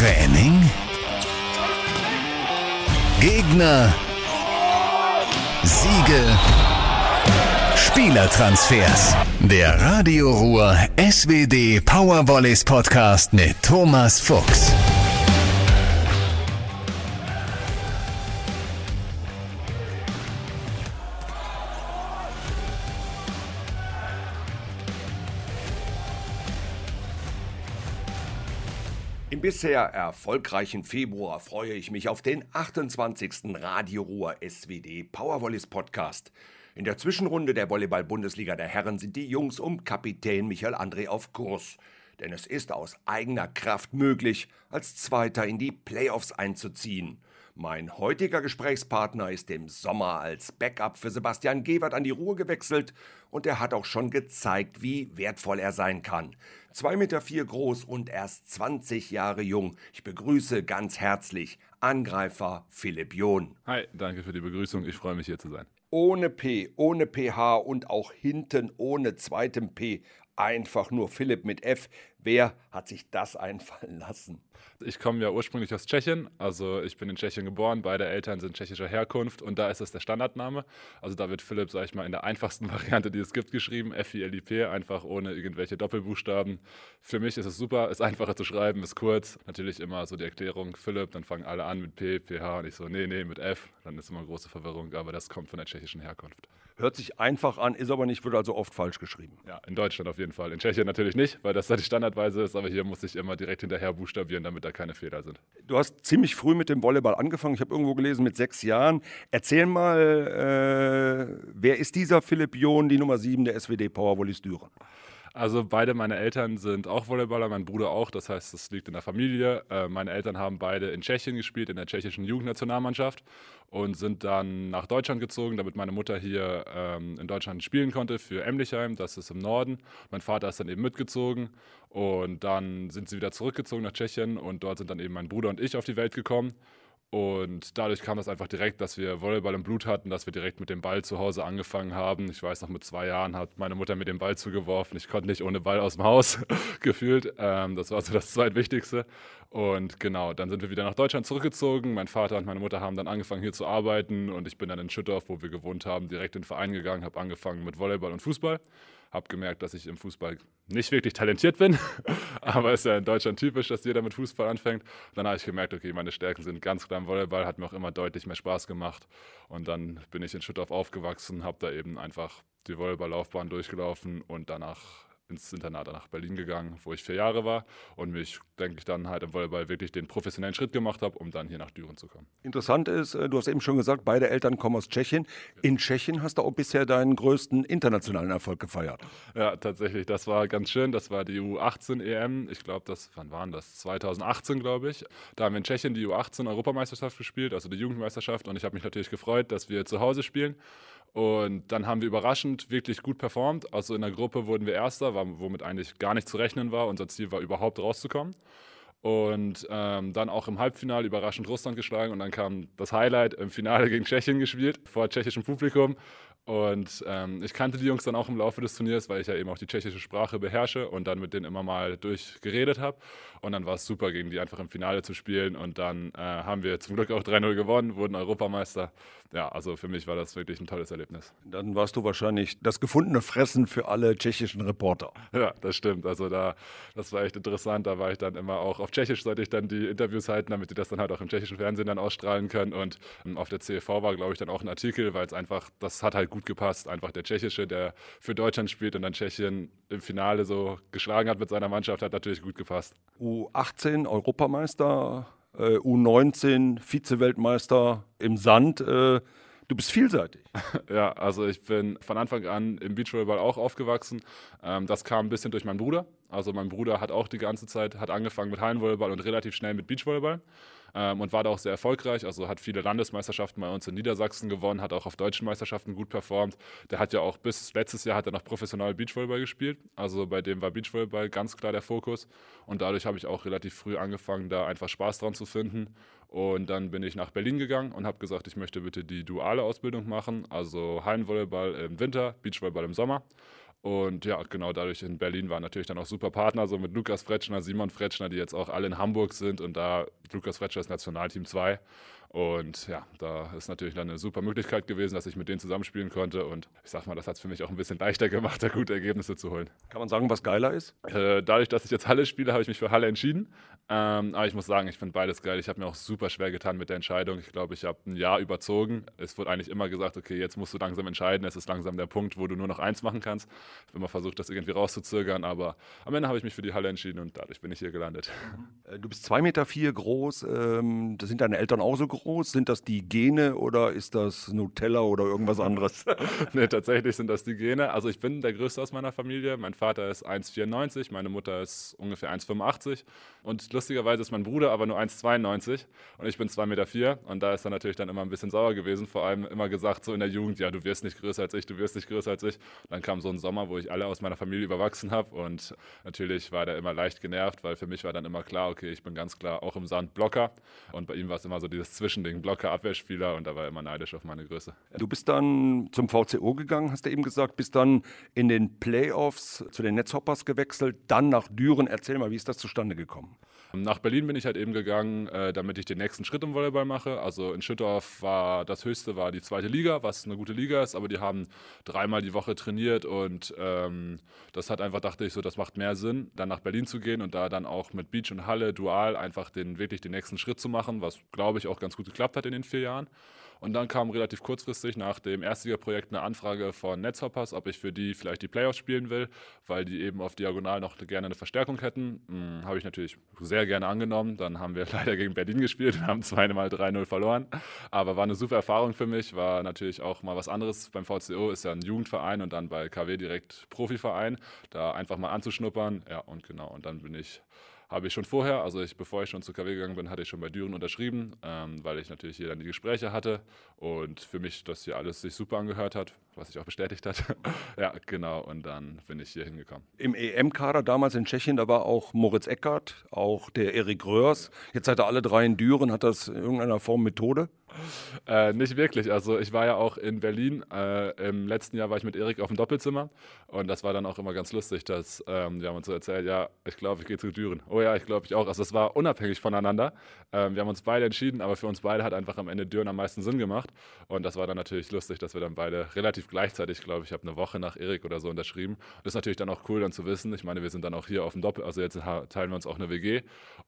Training? Gegner? Siege? Spielertransfers. Der Radio Ruhr SWD Powervolleys Podcast mit Thomas Fuchs. Bisher erfolgreichen Februar freue ich mich auf den 28. Radio Ruhr SWD Powervolleys Podcast. In der Zwischenrunde der Volleyball-Bundesliga der Herren sind die Jungs um Kapitän Michael André auf Kurs. Denn es ist aus eigener Kraft möglich, als Zweiter in die Playoffs einzuziehen. Mein heutiger Gesprächspartner ist im Sommer als Backup für Sebastian Gewert an die Ruhe gewechselt und er hat auch schon gezeigt, wie wertvoll er sein kann. 2,4 Meter vier groß und erst 20 Jahre jung. Ich begrüße ganz herzlich Angreifer Philipp John. Hi, danke für die Begrüßung. Ich freue mich hier zu sein. Ohne P, ohne PH und auch hinten ohne zweitem P. Einfach nur Philipp mit F. Wer hat sich das einfallen lassen? Ich komme ja ursprünglich aus Tschechien, also ich bin in Tschechien geboren, beide Eltern sind tschechischer Herkunft und da ist es der Standardname. Also da wird Philipp, sag ich mal, in der einfachsten Variante, die es gibt, geschrieben, F-I-L-I-P, einfach ohne irgendwelche Doppelbuchstaben. Für mich ist es super, ist einfacher zu schreiben, ist kurz. Natürlich immer so die Erklärung, Philipp, dann fangen alle an mit P, PH und ich so, nee, nee, mit F, dann ist immer große Verwirrung, aber das kommt von der tschechischen Herkunft. Hört sich einfach an, ist aber nicht, wird also oft falsch geschrieben. Ja, in Deutschland auf jeden Fall. In Tschechien natürlich nicht, weil das da die Standardweise ist, aber hier muss ich immer direkt hinterher buchstabieren, damit da keine Fehler sind. Du hast ziemlich früh mit dem Volleyball angefangen. Ich habe irgendwo gelesen, mit sechs Jahren. Erzähl mal, äh, wer ist dieser Philipp John, die Nummer sieben der SWD Powervolleys Düren? Also beide meine Eltern sind auch Volleyballer, mein Bruder auch, das heißt, das liegt in der Familie. Äh, meine Eltern haben beide in Tschechien gespielt, in der tschechischen Jugendnationalmannschaft und sind dann nach Deutschland gezogen, damit meine Mutter hier ähm, in Deutschland spielen konnte für Emlichheim, das ist im Norden. Mein Vater ist dann eben mitgezogen und dann sind sie wieder zurückgezogen nach Tschechien und dort sind dann eben mein Bruder und ich auf die Welt gekommen. Und dadurch kam das einfach direkt, dass wir Volleyball im Blut hatten, dass wir direkt mit dem Ball zu Hause angefangen haben. Ich weiß noch, mit zwei Jahren hat meine Mutter mir den Ball zugeworfen. Ich konnte nicht ohne Ball aus dem Haus gefühlt. Ähm, das war so das Zweitwichtigste. Und genau, dann sind wir wieder nach Deutschland zurückgezogen. Mein Vater und meine Mutter haben dann angefangen hier zu arbeiten und ich bin dann in Schüttorf, wo wir gewohnt haben, direkt in den Verein gegangen, habe angefangen mit Volleyball und Fußball habe gemerkt, dass ich im Fußball nicht wirklich talentiert bin, aber es ist ja in Deutschland typisch, dass jeder mit Fußball anfängt. dann habe ich gemerkt, okay, meine Stärken sind ganz klar im Volleyball, hat mir auch immer deutlich mehr Spaß gemacht. Und dann bin ich in Schüttorf aufgewachsen, habe da eben einfach die Volleyballlaufbahn durchgelaufen und danach ins Internat nach Berlin gegangen, wo ich vier Jahre war und mich, denke ich, dann halt im Volleyball wirklich den professionellen Schritt gemacht habe, um dann hier nach Düren zu kommen. Interessant ist, äh, du hast eben schon gesagt, beide Eltern kommen aus Tschechien. In Tschechien hast du auch bisher deinen größten internationalen Erfolg gefeiert. Ja, tatsächlich, das war ganz schön. Das war die U18 EM. Ich glaube, das, wann waren das? 2018, glaube ich. Da haben wir in Tschechien die U18 Europameisterschaft gespielt, also die Jugendmeisterschaft. Und ich habe mich natürlich gefreut, dass wir zu Hause spielen. Und dann haben wir überraschend wirklich gut performt. Also in der Gruppe wurden wir Erster, womit eigentlich gar nicht zu rechnen war. Unser Ziel war überhaupt rauszukommen. Und ähm, dann auch im Halbfinale überraschend Russland geschlagen. Und dann kam das Highlight im Finale gegen Tschechien gespielt, vor tschechischem Publikum. Und ähm, ich kannte die Jungs dann auch im Laufe des Turniers, weil ich ja eben auch die tschechische Sprache beherrsche und dann mit denen immer mal durchgeredet habe. Und dann war es super, gegen die einfach im Finale zu spielen. Und dann äh, haben wir zum Glück auch 3-0 gewonnen, wurden Europameister. Ja, also für mich war das wirklich ein tolles Erlebnis. Dann warst du wahrscheinlich das gefundene Fressen für alle tschechischen Reporter. Ja, das stimmt. Also da, das war echt interessant. Da war ich dann immer auch auf Tschechisch, sollte ich dann die Interviews halten, damit die das dann halt auch im tschechischen Fernsehen dann ausstrahlen können. Und ähm, auf der CEV war, glaube ich, dann auch ein Artikel, weil es einfach, das hat halt gut gepasst. Einfach der Tschechische, der für Deutschland spielt und dann Tschechien im Finale so geschlagen hat mit seiner Mannschaft, hat natürlich gut gepasst. U18 Europameister, äh, U19 Vize-Weltmeister im Sand. Äh, du bist vielseitig. Ja, also ich bin von Anfang an im Beachvolleyball auch aufgewachsen. Ähm, das kam ein bisschen durch meinen Bruder. Also mein Bruder hat auch die ganze Zeit, hat angefangen mit Hallenvolleyball und relativ schnell mit Beachvolleyball ähm, und war da auch sehr erfolgreich. Also hat viele Landesmeisterschaften bei uns in Niedersachsen gewonnen, hat auch auf deutschen Meisterschaften gut performt. Der hat ja auch bis letztes Jahr hat er noch professionell Beachvolleyball gespielt. Also bei dem war Beachvolleyball ganz klar der Fokus. Und dadurch habe ich auch relativ früh angefangen, da einfach Spaß dran zu finden. Und dann bin ich nach Berlin gegangen und habe gesagt, ich möchte bitte die duale Ausbildung machen, also Hallenvolleyball im Winter, Beachvolleyball im Sommer. Und ja, genau dadurch in Berlin waren natürlich dann auch super Partner, so mit Lukas Fretschner, Simon Fretschner, die jetzt auch alle in Hamburg sind und da Lukas Fretschner ist Nationalteam 2 und ja, da ist natürlich dann eine super Möglichkeit gewesen, dass ich mit denen zusammenspielen konnte. Und ich sag mal, das hat es für mich auch ein bisschen leichter gemacht, da gute Ergebnisse zu holen. Kann man sagen, was geiler ist? Äh, dadurch, dass ich jetzt Halle spiele, habe ich mich für Halle entschieden. Ähm, aber ich muss sagen, ich finde beides geil. Ich habe mir auch super schwer getan mit der Entscheidung. Ich glaube, ich habe ein Jahr überzogen. Es wurde eigentlich immer gesagt, okay, jetzt musst du langsam entscheiden. Es ist langsam der Punkt, wo du nur noch eins machen kannst. Ich habe immer versucht, das irgendwie rauszuzögern, aber am Ende habe ich mich für die Halle entschieden und dadurch bin ich hier gelandet. Äh, du bist zwei Meter vier groß. Ähm, das sind deine Eltern auch so groß? Sind das die Gene oder ist das Nutella oder irgendwas anderes? nee, tatsächlich sind das die Gene. Also ich bin der Größte aus meiner Familie. Mein Vater ist 1,94, meine Mutter ist ungefähr 1,85 und lustigerweise ist mein Bruder aber nur 1,92 und ich bin 2,4 Meter. Und da ist er natürlich dann immer ein bisschen sauer gewesen. Vor allem immer gesagt, so in der Jugend, ja, du wirst nicht größer als ich, du wirst nicht größer als ich. Dann kam so ein Sommer, wo ich alle aus meiner Familie überwachsen habe. Und natürlich war der immer leicht genervt, weil für mich war dann immer klar, okay, ich bin ganz klar auch im Sand Blocker. Und bei ihm war es immer so dieses Zwischending, Blocker, Abwehrspieler. Und da war er immer neidisch auf meine Größe. Du bist dann zum VCO gegangen, hast du eben gesagt, bist dann in den Playoffs zu den Netzhoppers gewechselt, dann nach Düren. Erzähl mal, wie ist das zustande gekommen? Nach Berlin bin ich halt eben gegangen, äh, damit ich den nächsten Schritt im Volleyball mache. Also in Schüttorf war das höchste war die zweite Liga, was eine gute Liga ist, aber die haben dreimal die Woche trainiert und ähm, das hat einfach, dachte ich so, das macht mehr Sinn, dann nach Berlin zu gehen und da dann auch mit Beach und Halle dual einfach den wirklich den nächsten Schritt zu machen, was glaube ich auch ganz gut geklappt hat in den vier Jahren. Und dann kam relativ kurzfristig nach dem Erstliga-Projekt eine Anfrage von Netzhoppers, ob ich für die vielleicht die Playoffs spielen will, weil die eben auf Diagonal noch gerne eine Verstärkung hätten. Hm, Habe ich natürlich sehr gerne angenommen. Dann haben wir leider gegen Berlin gespielt und haben zweimal 3-0 verloren. Aber war eine super Erfahrung für mich, war natürlich auch mal was anderes. Beim VCO ist ja ein Jugendverein und dann bei KW direkt Profiverein. Da einfach mal anzuschnuppern. Ja, und genau. Und dann bin ich habe ich schon vorher, also ich, bevor ich schon zu KW gegangen bin, hatte ich schon bei Düren unterschrieben, ähm, weil ich natürlich hier dann die Gespräche hatte und für mich das hier alles sich super angehört hat, was sich auch bestätigt hat. ja, genau, und dann bin ich hier hingekommen. Im EM-Kader damals in Tschechien, da war auch Moritz Eckert, auch der Erik Röhrs. Jetzt seid ihr alle drei in Düren. Hat das in irgendeiner Form Methode? Äh, nicht wirklich. Also ich war ja auch in Berlin. Äh, Im letzten Jahr war ich mit Erik auf dem Doppelzimmer und das war dann auch immer ganz lustig, dass ähm, wir haben uns so erzählt, ja, ich glaube, ich gehe zu Düren. Oh ja, ich glaube, ich auch. Also es war unabhängig voneinander. Ähm, wir haben uns beide entschieden, aber für uns beide hat einfach am Ende Düren am meisten Sinn gemacht und das war dann natürlich lustig, dass wir dann beide relativ gleichzeitig, glaube ich, habe eine Woche nach Erik oder so unterschrieben. Und das ist natürlich dann auch cool, dann zu wissen. Ich meine, wir sind dann auch hier auf dem Doppel, also jetzt teilen wir uns auch eine WG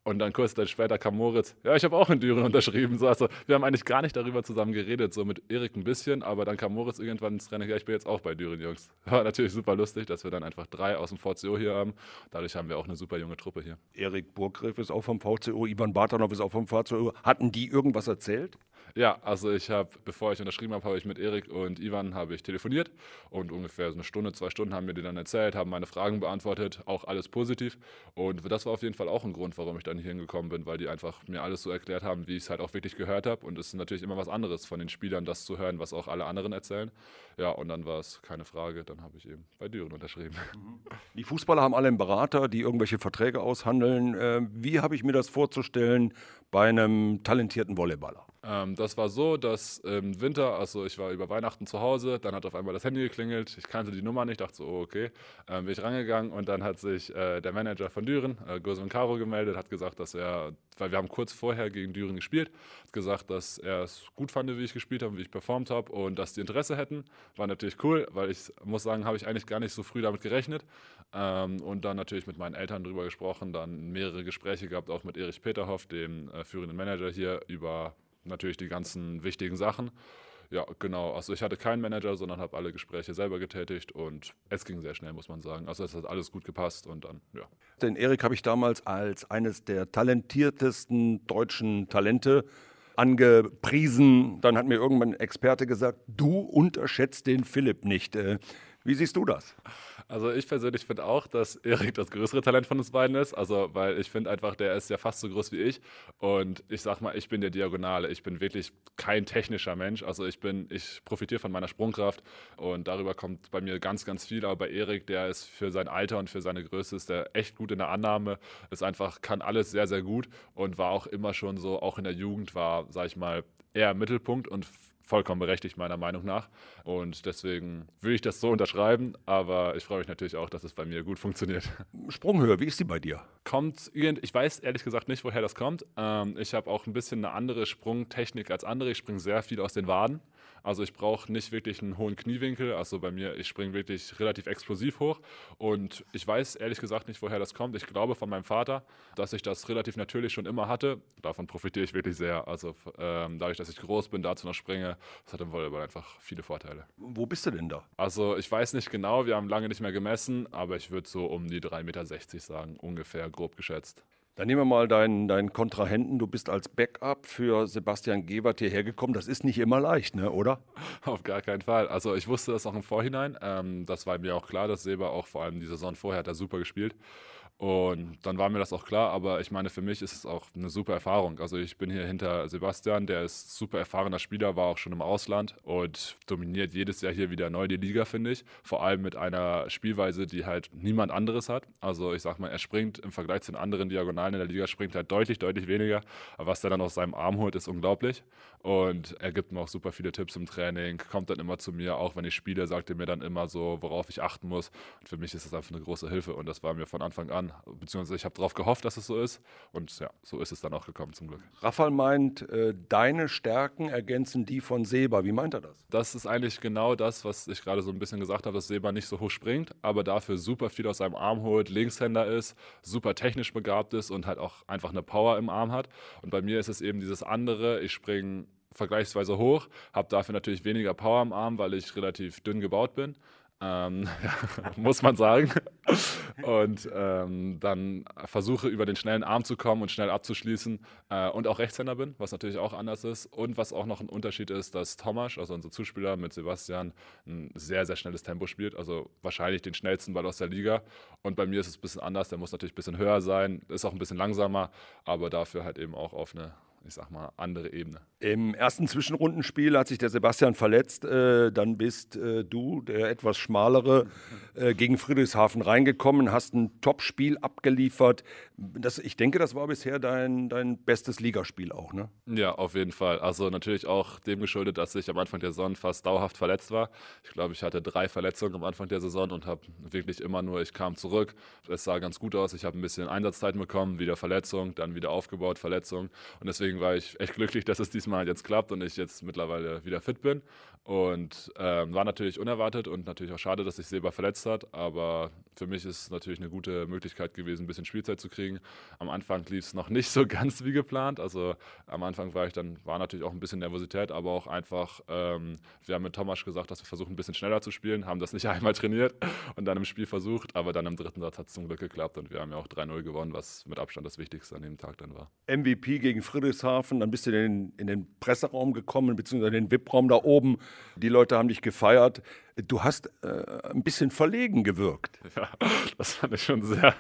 und dann kurz dann später kam Moritz, ja, ich habe auch in Düren unterschrieben. So, also wir haben eigentlich gar nicht darüber zusammen geredet, so mit Erik ein bisschen, aber dann kam Moritz irgendwann ins Rennen, ja, ich bin jetzt auch bei Düren, Jungs. War natürlich super lustig, dass wir dann einfach drei aus dem VCO hier haben. Dadurch haben wir auch eine super junge Truppe hier. Erik Burggriff ist auch vom VCO, Ivan Bartanov ist auch vom VCO. Hatten die irgendwas erzählt? Ja, also ich habe, bevor ich unterschrieben habe, habe ich mit Erik und Ivan habe ich telefoniert und ungefähr so eine Stunde, zwei Stunden haben mir die dann erzählt, haben meine Fragen beantwortet, auch alles positiv. Und das war auf jeden Fall auch ein Grund, warum ich dann hier hingekommen bin, weil die einfach mir alles so erklärt haben, wie ich es halt auch wirklich gehört habe. Und es ist natürlich immer was anderes von den Spielern, das zu hören, was auch alle anderen erzählen. Ja, und dann war es keine Frage, dann habe ich eben bei Düren unterschrieben. Die Fußballer haben alle einen Berater, die irgendwelche Verträge aushandeln. Ähm, wie habe ich mir das vorzustellen bei einem talentierten Volleyballer? Ähm, das war so, dass im Winter, also ich war über Weihnachten zu Hause, dann hat auf einmal das Handy geklingelt, ich kannte die Nummer nicht, dachte so, oh, okay, ähm, bin ich rangegangen und dann hat sich äh, der Manager von Düren, äh, Goswin Caro, gemeldet, hat gesagt, dass er, weil wir haben kurz vorher gegen Düren gespielt, hat gesagt, dass er es gut fand, wie ich gespielt habe, wie ich performt habe und dass die Interesse hätten. War natürlich cool, weil ich muss sagen, habe ich eigentlich gar nicht so früh damit gerechnet. Ähm, und dann natürlich mit meinen Eltern drüber gesprochen, dann mehrere Gespräche gehabt, auch mit Erich Peterhoff, dem äh, führenden Manager hier, über natürlich die ganzen wichtigen Sachen. Ja, genau. Also ich hatte keinen Manager, sondern habe alle Gespräche selber getätigt und es ging sehr schnell, muss man sagen. Also es hat alles gut gepasst und dann, ja. Den Erik habe ich damals als eines der talentiertesten deutschen Talente angepriesen. Dann hat mir irgendwann ein Experte gesagt, du unterschätzt den Philipp nicht. Äh, wie siehst du das? Also ich persönlich finde auch, dass Erik das größere Talent von uns beiden ist. Also weil ich finde einfach, der ist ja fast so groß wie ich. Und ich sag mal, ich bin der Diagonale. Ich bin wirklich kein technischer Mensch. Also ich bin, ich profitiere von meiner Sprungkraft und darüber kommt bei mir ganz, ganz viel. Aber bei Erik, der ist für sein Alter und für seine Größe ist der echt gut in der Annahme. Ist einfach, kann alles sehr, sehr gut und war auch immer schon so, auch in der Jugend war, sag ich mal, eher im Mittelpunkt und vollkommen berechtigt, meiner Meinung nach. Und deswegen will ich das so unterschreiben, aber ich freue mich natürlich auch, dass es bei mir gut funktioniert. Sprunghöhe, wie ist die bei dir? Kommt, ich weiß ehrlich gesagt nicht, woher das kommt. Ähm, ich habe auch ein bisschen eine andere Sprungtechnik als andere. Ich springe sehr viel aus den Waden. Also ich brauche nicht wirklich einen hohen Kniewinkel. Also bei mir, ich springe wirklich relativ explosiv hoch. Und ich weiß ehrlich gesagt nicht, woher das kommt. Ich glaube von meinem Vater, dass ich das relativ natürlich schon immer hatte. Davon profitiere ich wirklich sehr. Also ähm, dadurch, dass ich groß bin, dazu noch springe, das hat im Volleyball einfach viele Vorteile. Wo bist du denn da? Also ich weiß nicht genau, wir haben lange nicht mehr gemessen, aber ich würde so um die 3,60 Meter sagen, ungefähr grob geschätzt. Dann nehmen wir mal deinen, deinen Kontrahenten. Du bist als Backup für Sebastian Gewert hierher gekommen. Das ist nicht immer leicht, ne? oder? Auf gar keinen Fall. Also ich wusste das auch im Vorhinein. Ähm, das war mir auch klar, dass Seba auch vor allem die Saison vorher hat er super gespielt. Und dann war mir das auch klar, aber ich meine, für mich ist es auch eine super Erfahrung. Also ich bin hier hinter Sebastian, der ist super erfahrener Spieler, war auch schon im Ausland und dominiert jedes Jahr hier wieder neu die Liga, finde ich. Vor allem mit einer Spielweise, die halt niemand anderes hat. Also ich sag mal, er springt im Vergleich zu den anderen Diagonalen in der Liga, springt halt deutlich, deutlich weniger. Aber was er dann aus seinem Arm holt, ist unglaublich. Und er gibt mir auch super viele Tipps im Training, kommt dann immer zu mir, auch wenn ich spiele, sagt er mir dann immer so, worauf ich achten muss. Und für mich ist das einfach eine große Hilfe und das war mir von Anfang an beziehungsweise ich habe darauf gehofft, dass es so ist. Und ja, so ist es dann auch gekommen zum Glück. Rafael meint, äh, deine Stärken ergänzen die von Seba. Wie meint er das? Das ist eigentlich genau das, was ich gerade so ein bisschen gesagt habe, dass Seba nicht so hoch springt, aber dafür super viel aus seinem Arm holt, Linkshänder ist, super technisch begabt ist und halt auch einfach eine Power im Arm hat. Und bei mir ist es eben dieses andere, ich springe vergleichsweise hoch, habe dafür natürlich weniger Power am Arm, weil ich relativ dünn gebaut bin. Ähm, muss man sagen. Und ähm, dann versuche über den schnellen Arm zu kommen und schnell abzuschließen äh, und auch Rechtshänder bin, was natürlich auch anders ist. Und was auch noch ein Unterschied ist, dass Tomasz, also unser Zuspieler mit Sebastian, ein sehr, sehr schnelles Tempo spielt. Also wahrscheinlich den schnellsten Ball aus der Liga. Und bei mir ist es ein bisschen anders. Der muss natürlich ein bisschen höher sein, ist auch ein bisschen langsamer, aber dafür halt eben auch auf eine ich sag mal, andere Ebene. Im ersten Zwischenrundenspiel hat sich der Sebastian verletzt. Äh, dann bist äh, du, der etwas schmalere, äh, gegen Friedrichshafen reingekommen, hast ein Top-Spiel abgeliefert. Das, ich denke, das war bisher dein, dein bestes Ligaspiel auch, ne? Ja, auf jeden Fall. Also natürlich auch dem geschuldet, dass ich am Anfang der Saison fast dauerhaft verletzt war. Ich glaube, ich hatte drei Verletzungen am Anfang der Saison und habe wirklich immer nur, ich kam zurück. Es sah ganz gut aus. Ich habe ein bisschen Einsatzzeiten bekommen, wieder Verletzung, dann wieder aufgebaut, Verletzung. Und deswegen deswegen war ich echt glücklich, dass es diesmal jetzt klappt und ich jetzt mittlerweile wieder fit bin. Und ähm, war natürlich unerwartet und natürlich auch schade, dass sich Seba verletzt hat. Aber für mich ist es natürlich eine gute Möglichkeit gewesen, ein bisschen Spielzeit zu kriegen. Am Anfang lief es noch nicht so ganz wie geplant. Also am Anfang war ich dann, war natürlich auch ein bisschen Nervosität, aber auch einfach, ähm, wir haben mit Thomas gesagt, dass wir versuchen, ein bisschen schneller zu spielen, haben das nicht einmal trainiert und dann im Spiel versucht. Aber dann im dritten Satz hat es zum Glück geklappt und wir haben ja auch 3-0 gewonnen, was mit Abstand das Wichtigste an dem Tag dann war. MVP gegen Friedrichshafen, dann bist du in den, in den Presseraum gekommen, beziehungsweise in den VIP-Raum da oben. Die Leute haben dich gefeiert. Du hast äh, ein bisschen verlegen gewirkt. Ja, das fand ich schon sehr,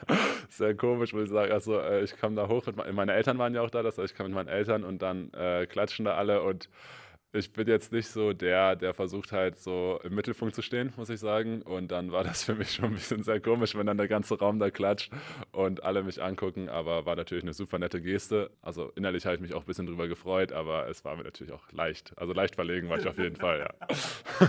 sehr komisch, muss ich sagen. Also äh, ich kam da hoch, mit, meine Eltern waren ja auch da, das heißt, ich kam mit meinen Eltern und dann äh, klatschen da alle und ich bin jetzt nicht so der, der versucht halt so im Mittelpunkt zu stehen, muss ich sagen. Und dann war das für mich schon ein bisschen sehr komisch, wenn dann der ganze Raum da klatscht und alle mich angucken. Aber war natürlich eine super nette Geste. Also innerlich habe ich mich auch ein bisschen drüber gefreut, aber es war mir natürlich auch leicht. Also leicht verlegen war ich auf jeden Fall, ja.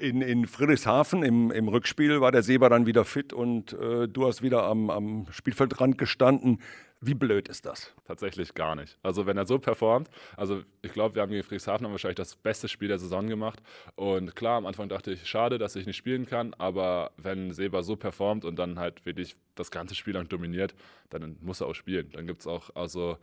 In, in Friedrichshafen im, im Rückspiel war der Seba dann wieder fit und äh, du hast wieder am, am Spielfeldrand gestanden. Wie blöd ist das? Tatsächlich gar nicht. Also wenn er so performt, also ich glaube, wir haben gegen Friedrichshafen wahrscheinlich das beste Spiel der Saison gemacht. Und klar, am Anfang dachte ich, schade, dass ich nicht spielen kann, aber wenn Seba so performt und dann halt wirklich das ganze Spiel lang dominiert, dann muss er auch spielen. Dann gibt es auch, also,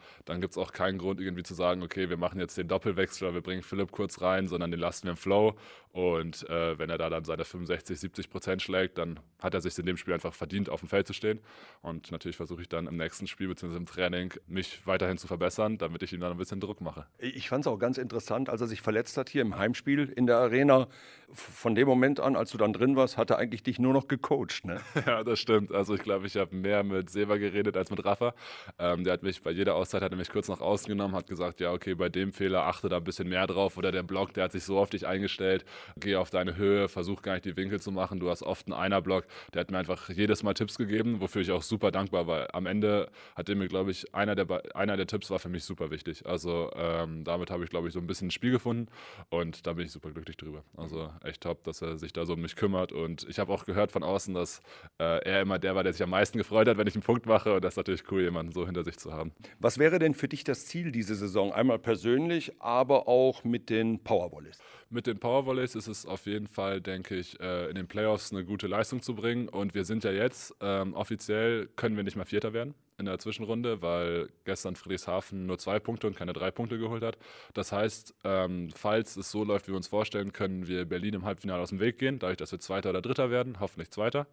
auch keinen Grund, irgendwie zu sagen, okay, wir machen jetzt den Doppelwechsel oder wir bringen Philipp kurz rein, sondern den lassen wir im Flow. Und äh, wenn er da dann seine 65, 70 Prozent schlägt, dann hat er sich in dem Spiel einfach verdient, auf dem Feld zu stehen. Und natürlich versuche ich dann im nächsten Spiel bzw. im Training mich weiterhin zu verbessern, damit ich ihm dann ein bisschen Druck mache. Ich fand es auch ganz interessant, als er sich verletzt hat hier im Heimspiel in der Arena. Von dem Moment an, als du dann drin warst, hat er eigentlich dich nur noch gecoacht, ne? Ja, das stimmt. Also ich glaube, ich habe mehr mit Seba geredet als mit Rafa. Ähm, der hat mich bei jeder Auszeit hat er mich kurz nach außen genommen, hat gesagt, ja, okay, bei dem Fehler achte da ein bisschen mehr drauf. Oder der Block, der hat sich so auf dich eingestellt, geh auf deine Höhe, versuch gar nicht die Winkel zu machen. Du hast oft einen Einer-Block. Der hat mir einfach jedes Mal Tipps gegeben, wofür ich auch super dankbar war. Am Ende hat er mir, glaube ich, einer der, einer der Tipps war für mich super wichtig. Also ähm, damit habe ich, glaube ich, so ein bisschen ein Spiel gefunden und da bin ich super glücklich drüber. Also echt top, dass er sich da so um mich kümmert. Und ich habe auch gehört von außen, dass äh, er immer der war, der sich am meisten gefreut hat, wenn ich einen Punkt mache. Und das ist natürlich cool, jemanden so hinter sich zu haben. Was wäre denn für dich das Ziel diese Saison? Einmal persönlich, aber auch mit den Powervolleys? Mit den Powervolleys ist es auf jeden Fall, denke ich, äh, in den Playoffs eine gute Leistung zu bringen. Und wir sind ja jetzt, ähm, offiziell können wir nicht mehr Vierter werden in der Zwischenrunde, weil gestern Friedrichshafen nur zwei Punkte und keine drei Punkte geholt hat. Das heißt, ähm, falls es so läuft, wie wir uns vorstellen, können wir Berlin im Halbfinale aus dem Weg gehen, dadurch, dass wir Zweiter oder Dritter werden, hoffentlich Zweiter.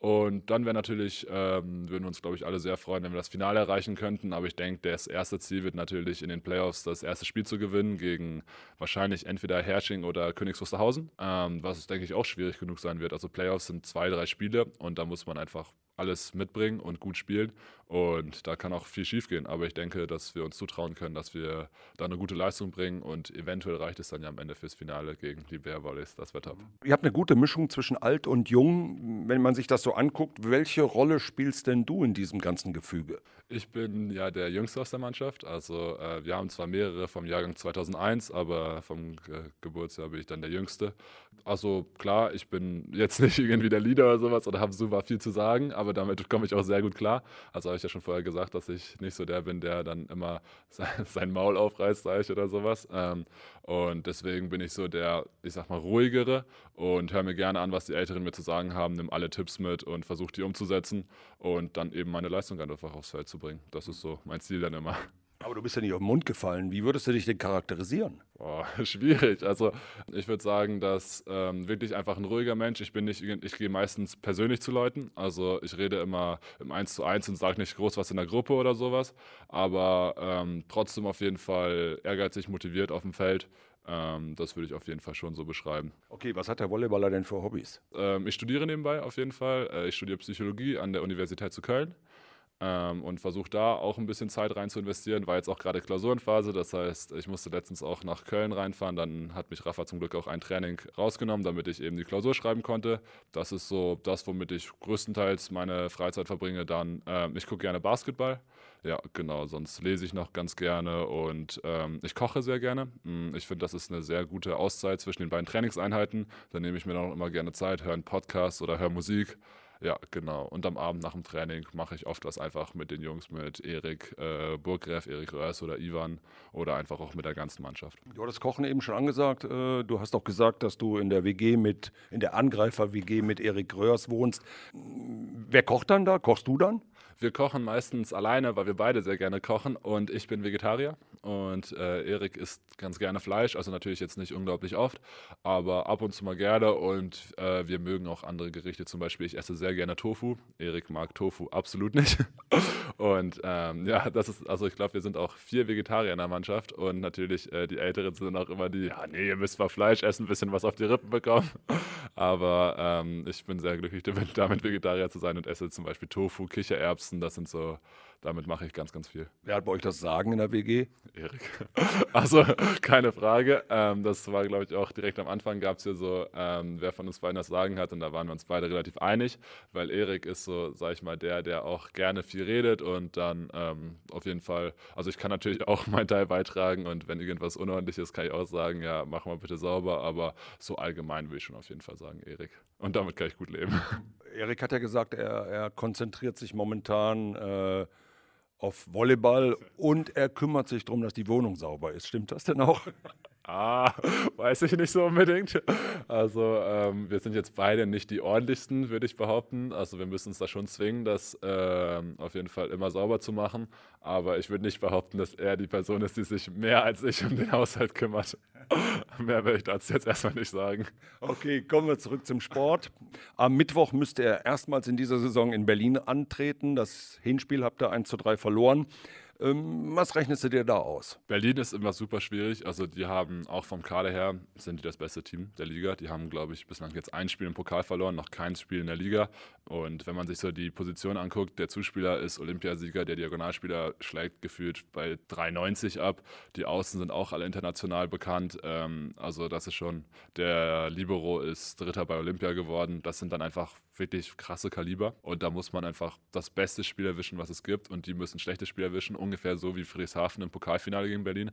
Und dann wäre natürlich, ähm, würden uns, glaube ich, alle sehr freuen, wenn wir das Finale erreichen könnten. Aber ich denke, das erste Ziel wird natürlich in den Playoffs das erste Spiel zu gewinnen gegen wahrscheinlich entweder Hersching oder Königs Wusterhausen, ähm, was, denke ich, auch schwierig genug sein wird. Also Playoffs sind zwei, drei Spiele und da muss man einfach alles mitbringen und gut spielen. Und da kann auch viel schiefgehen. Aber ich denke, dass wir uns zutrauen können, dass wir da eine gute Leistung bringen. Und eventuell reicht es dann ja am Ende fürs Finale gegen die Bear Volleys. Das wird top. Ihr habt eine gute Mischung zwischen alt und jung. Wenn man sich das so anguckt, welche Rolle spielst denn du in diesem ganzen Gefüge? Ich bin ja der Jüngste aus der Mannschaft. Also äh, wir haben zwar mehrere vom Jahrgang 2001, aber vom äh, Geburtsjahr bin ich dann der Jüngste. Also klar, ich bin jetzt nicht irgendwie der Leader oder sowas oder habe super viel zu sagen, aber damit komme ich auch sehr gut klar. Also habe ich ja schon vorher gesagt, dass ich nicht so der bin, der dann immer sein, Maul aufreißt, sage ich oder sowas. Ähm, und deswegen bin ich so der, ich sag mal, ruhigere und höre mir gerne an, was die Älteren mir zu sagen haben, nimm alle Tipps mit und versuche die umzusetzen und dann eben meine Leistung einfach aufs Feld zu bringen. Das ist so mein Ziel dann immer. Aber du bist ja nicht auf den Mund gefallen. Wie würdest du dich denn charakterisieren? Boah, schwierig. Also ich würde sagen, dass ähm, wirklich einfach ein ruhiger Mensch. Ich bin nicht, ich gehe meistens persönlich zu Leuten. Also ich rede immer im Eins zu eins und sage nicht groß was in der Gruppe oder sowas. Aber ähm, trotzdem auf jeden Fall ehrgeizig, motiviert auf dem Feld. Ähm, das würde ich auf jeden Fall schon so beschreiben. Okay, was hat der Volleyballer denn für Hobbys? Ähm, ich studiere nebenbei auf jeden Fall. Äh, ich studiere Psychologie an der Universität zu Köln. Ähm, und versuche da auch ein bisschen Zeit rein zu investieren. War jetzt auch gerade Klausurenphase, das heißt, ich musste letztens auch nach Köln reinfahren. Dann hat mich Rafa zum Glück auch ein Training rausgenommen, damit ich eben die Klausur schreiben konnte. Das ist so das, womit ich größtenteils meine Freizeit verbringe. Dann, äh, ich gucke gerne Basketball. Ja, genau. Sonst lese ich noch ganz gerne und ähm, ich koche sehr gerne. Mm, ich finde, das ist eine sehr gute Auszeit zwischen den beiden Trainingseinheiten. Da nehme ich mir dann auch immer gerne Zeit, höre einen Podcast oder höre Musik. Ja, genau. Und am Abend nach dem Training mache ich oft was einfach mit den Jungs, mit Erik äh, Burggräf, Erik Röhrs oder Ivan oder einfach auch mit der ganzen Mannschaft. Du hattest Kochen eben schon angesagt. Äh, du hast auch gesagt, dass du in der WG mit, in der Angreifer-WG mit Erik Röhrs wohnst. Wer kocht dann da? Kochst du dann? Wir kochen meistens alleine, weil wir beide sehr gerne kochen und ich bin Vegetarier und äh, Erik isst ganz gerne Fleisch, also natürlich jetzt nicht unglaublich oft, aber ab und zu mal gerne und äh, wir mögen auch andere Gerichte, zum Beispiel ich esse sehr gerne Tofu, Erik mag Tofu absolut nicht. Und ähm, ja, das ist, also ich glaube, wir sind auch vier Vegetarier in der Mannschaft und natürlich äh, die Älteren sind auch immer die, ja nee, ihr müsst mal Fleisch essen, ein bisschen was auf die Rippen bekommen, aber ähm, ich bin sehr glücklich damit Vegetarier zu sein und esse zum Beispiel Tofu, Kichererbsen, Erbsen, das sind so, damit mache ich ganz, ganz viel. Wer hat bei euch das Sagen in der WG? Erik. Also, keine Frage. Ähm, das war, glaube ich, auch direkt am Anfang gab es hier so, ähm, wer von uns beiden das Sagen hat und da waren wir uns beide relativ einig, weil Erik ist so, sag ich mal, der, der auch gerne viel redet und dann ähm, auf jeden Fall, also ich kann natürlich auch meinen Teil beitragen und wenn irgendwas unordentlich ist, kann ich auch sagen, ja, mach mal bitte sauber, aber so allgemein will ich schon auf jeden Fall sagen, Erik. Und damit kann ich gut leben. Erik hat ja gesagt, er, er konzentriert sich momentan äh, auf Volleyball und er kümmert sich darum, dass die Wohnung sauber ist. Stimmt das denn auch? Ah, weiß ich nicht so unbedingt. Also ähm, wir sind jetzt beide nicht die ordentlichsten, würde ich behaupten. Also wir müssen uns da schon zwingen, das ähm, auf jeden Fall immer sauber zu machen. Aber ich würde nicht behaupten, dass er die Person ist, die sich mehr als ich um den Haushalt kümmert. mehr will ich dazu jetzt erstmal nicht sagen. Okay, kommen wir zurück zum Sport. Am Mittwoch müsste er erstmals in dieser Saison in Berlin antreten. Das Hinspiel habt ihr 1 zu 3 verloren. Ähm, was rechnest du dir da aus? Berlin ist immer super schwierig. Also die haben auch vom Kader her, sind die das beste Team der Liga. Die haben, glaube ich, bislang jetzt ein Spiel im Pokal verloren, noch kein Spiel in der Liga. Und wenn man sich so die Position anguckt, der Zuspieler ist Olympiasieger, der Diagonalspieler schlägt gefühlt bei 3,90 ab. Die Außen sind auch alle international bekannt. Ähm, also das ist schon, der Libero ist Dritter bei Olympia geworden. Das sind dann einfach wirklich krasse Kaliber. Und da muss man einfach das beste Spiel erwischen, was es gibt. Und die müssen schlechte Spiel erwischen, ungefähr so wie Friedrichshafen im Pokalfinale gegen Berlin.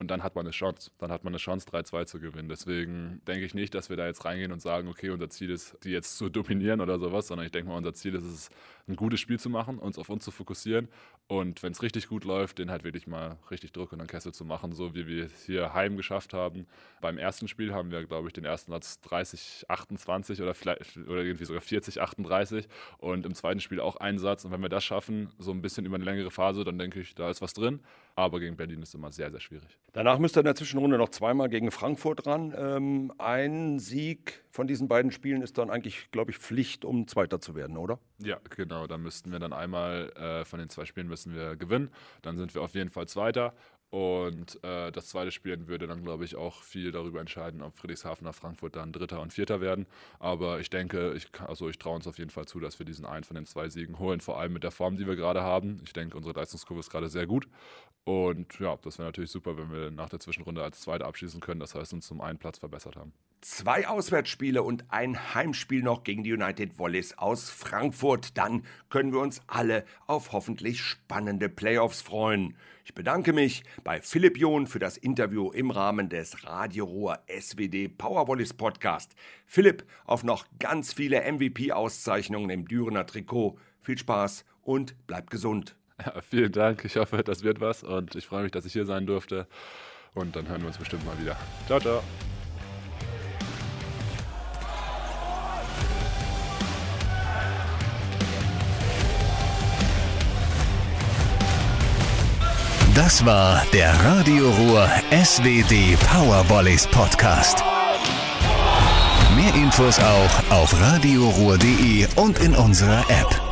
Und dann hat man eine Chance. Dann hat man eine Chance, 3-2 zu gewinnen. Deswegen denke ich nicht, dass wir da jetzt reingehen und sagen, okay, unser Ziel ist, die jetzt zu dominieren oder sowas, sondern ich denke mal, unser Ziel ist es, ein gutes Spiel zu machen, uns auf uns zu fokussieren und wenn es richtig gut läuft, den halt wirklich mal richtig Druck und dann Kessel zu machen, so wie wir es hier heim geschafft haben. Beim ersten Spiel haben wir, glaube ich, den ersten Satz 30, 28 oder vielleicht oder irgendwie sogar 40, 38 und im zweiten Spiel auch einen Satz. Und wenn wir das schaffen, so ein bisschen über eine längere Phase, dann denke ich, da ist was drin. Aber gegen Berlin ist es immer sehr, sehr schwierig. Danach müsst ihr in der Zwischenrunde noch zweimal gegen Frankfurt ran. Ähm, ein Sieg von diesen beiden Spielen ist dann eigentlich, glaube ich, Pflicht, um Zweiter zu werden, oder? Ja, genau. Da müssten wir dann einmal äh, von den zwei Spielen müssen wir gewinnen. Dann sind wir auf jeden Fall Zweiter. Und äh, das zweite Spiel würde dann, glaube ich, auch viel darüber entscheiden, ob Friedrichshafen nach Frankfurt dann Dritter und Vierter werden. Aber ich denke, ich, also ich traue uns auf jeden Fall zu, dass wir diesen einen von den zwei Siegen holen, vor allem mit der Form, die wir gerade haben. Ich denke, unsere Leistungskurve ist gerade sehr gut. Und ja, das wäre natürlich super, wenn wir nach der Zwischenrunde als Zweiter abschließen können. Das heißt, uns zum einen Platz verbessert haben. Zwei Auswärtsspiele und ein Heimspiel noch gegen die United Volleys aus Frankfurt. Dann können wir uns alle auf hoffentlich spannende Playoffs freuen. Ich bedanke mich bei Philipp John für das Interview im Rahmen des Radio Ruhr SWD Powervolleys Podcast. Philipp, auf noch ganz viele MVP-Auszeichnungen im Dürener Trikot. Viel Spaß und bleib gesund. Ja, vielen Dank. Ich hoffe, das wird was und ich freue mich, dass ich hier sein durfte. Und dann hören wir uns bestimmt mal wieder. Ciao, ciao. Das war der Radio Ruhr SWD Powervolleys Podcast. Mehr Infos auch auf radioruhr.de und in unserer App.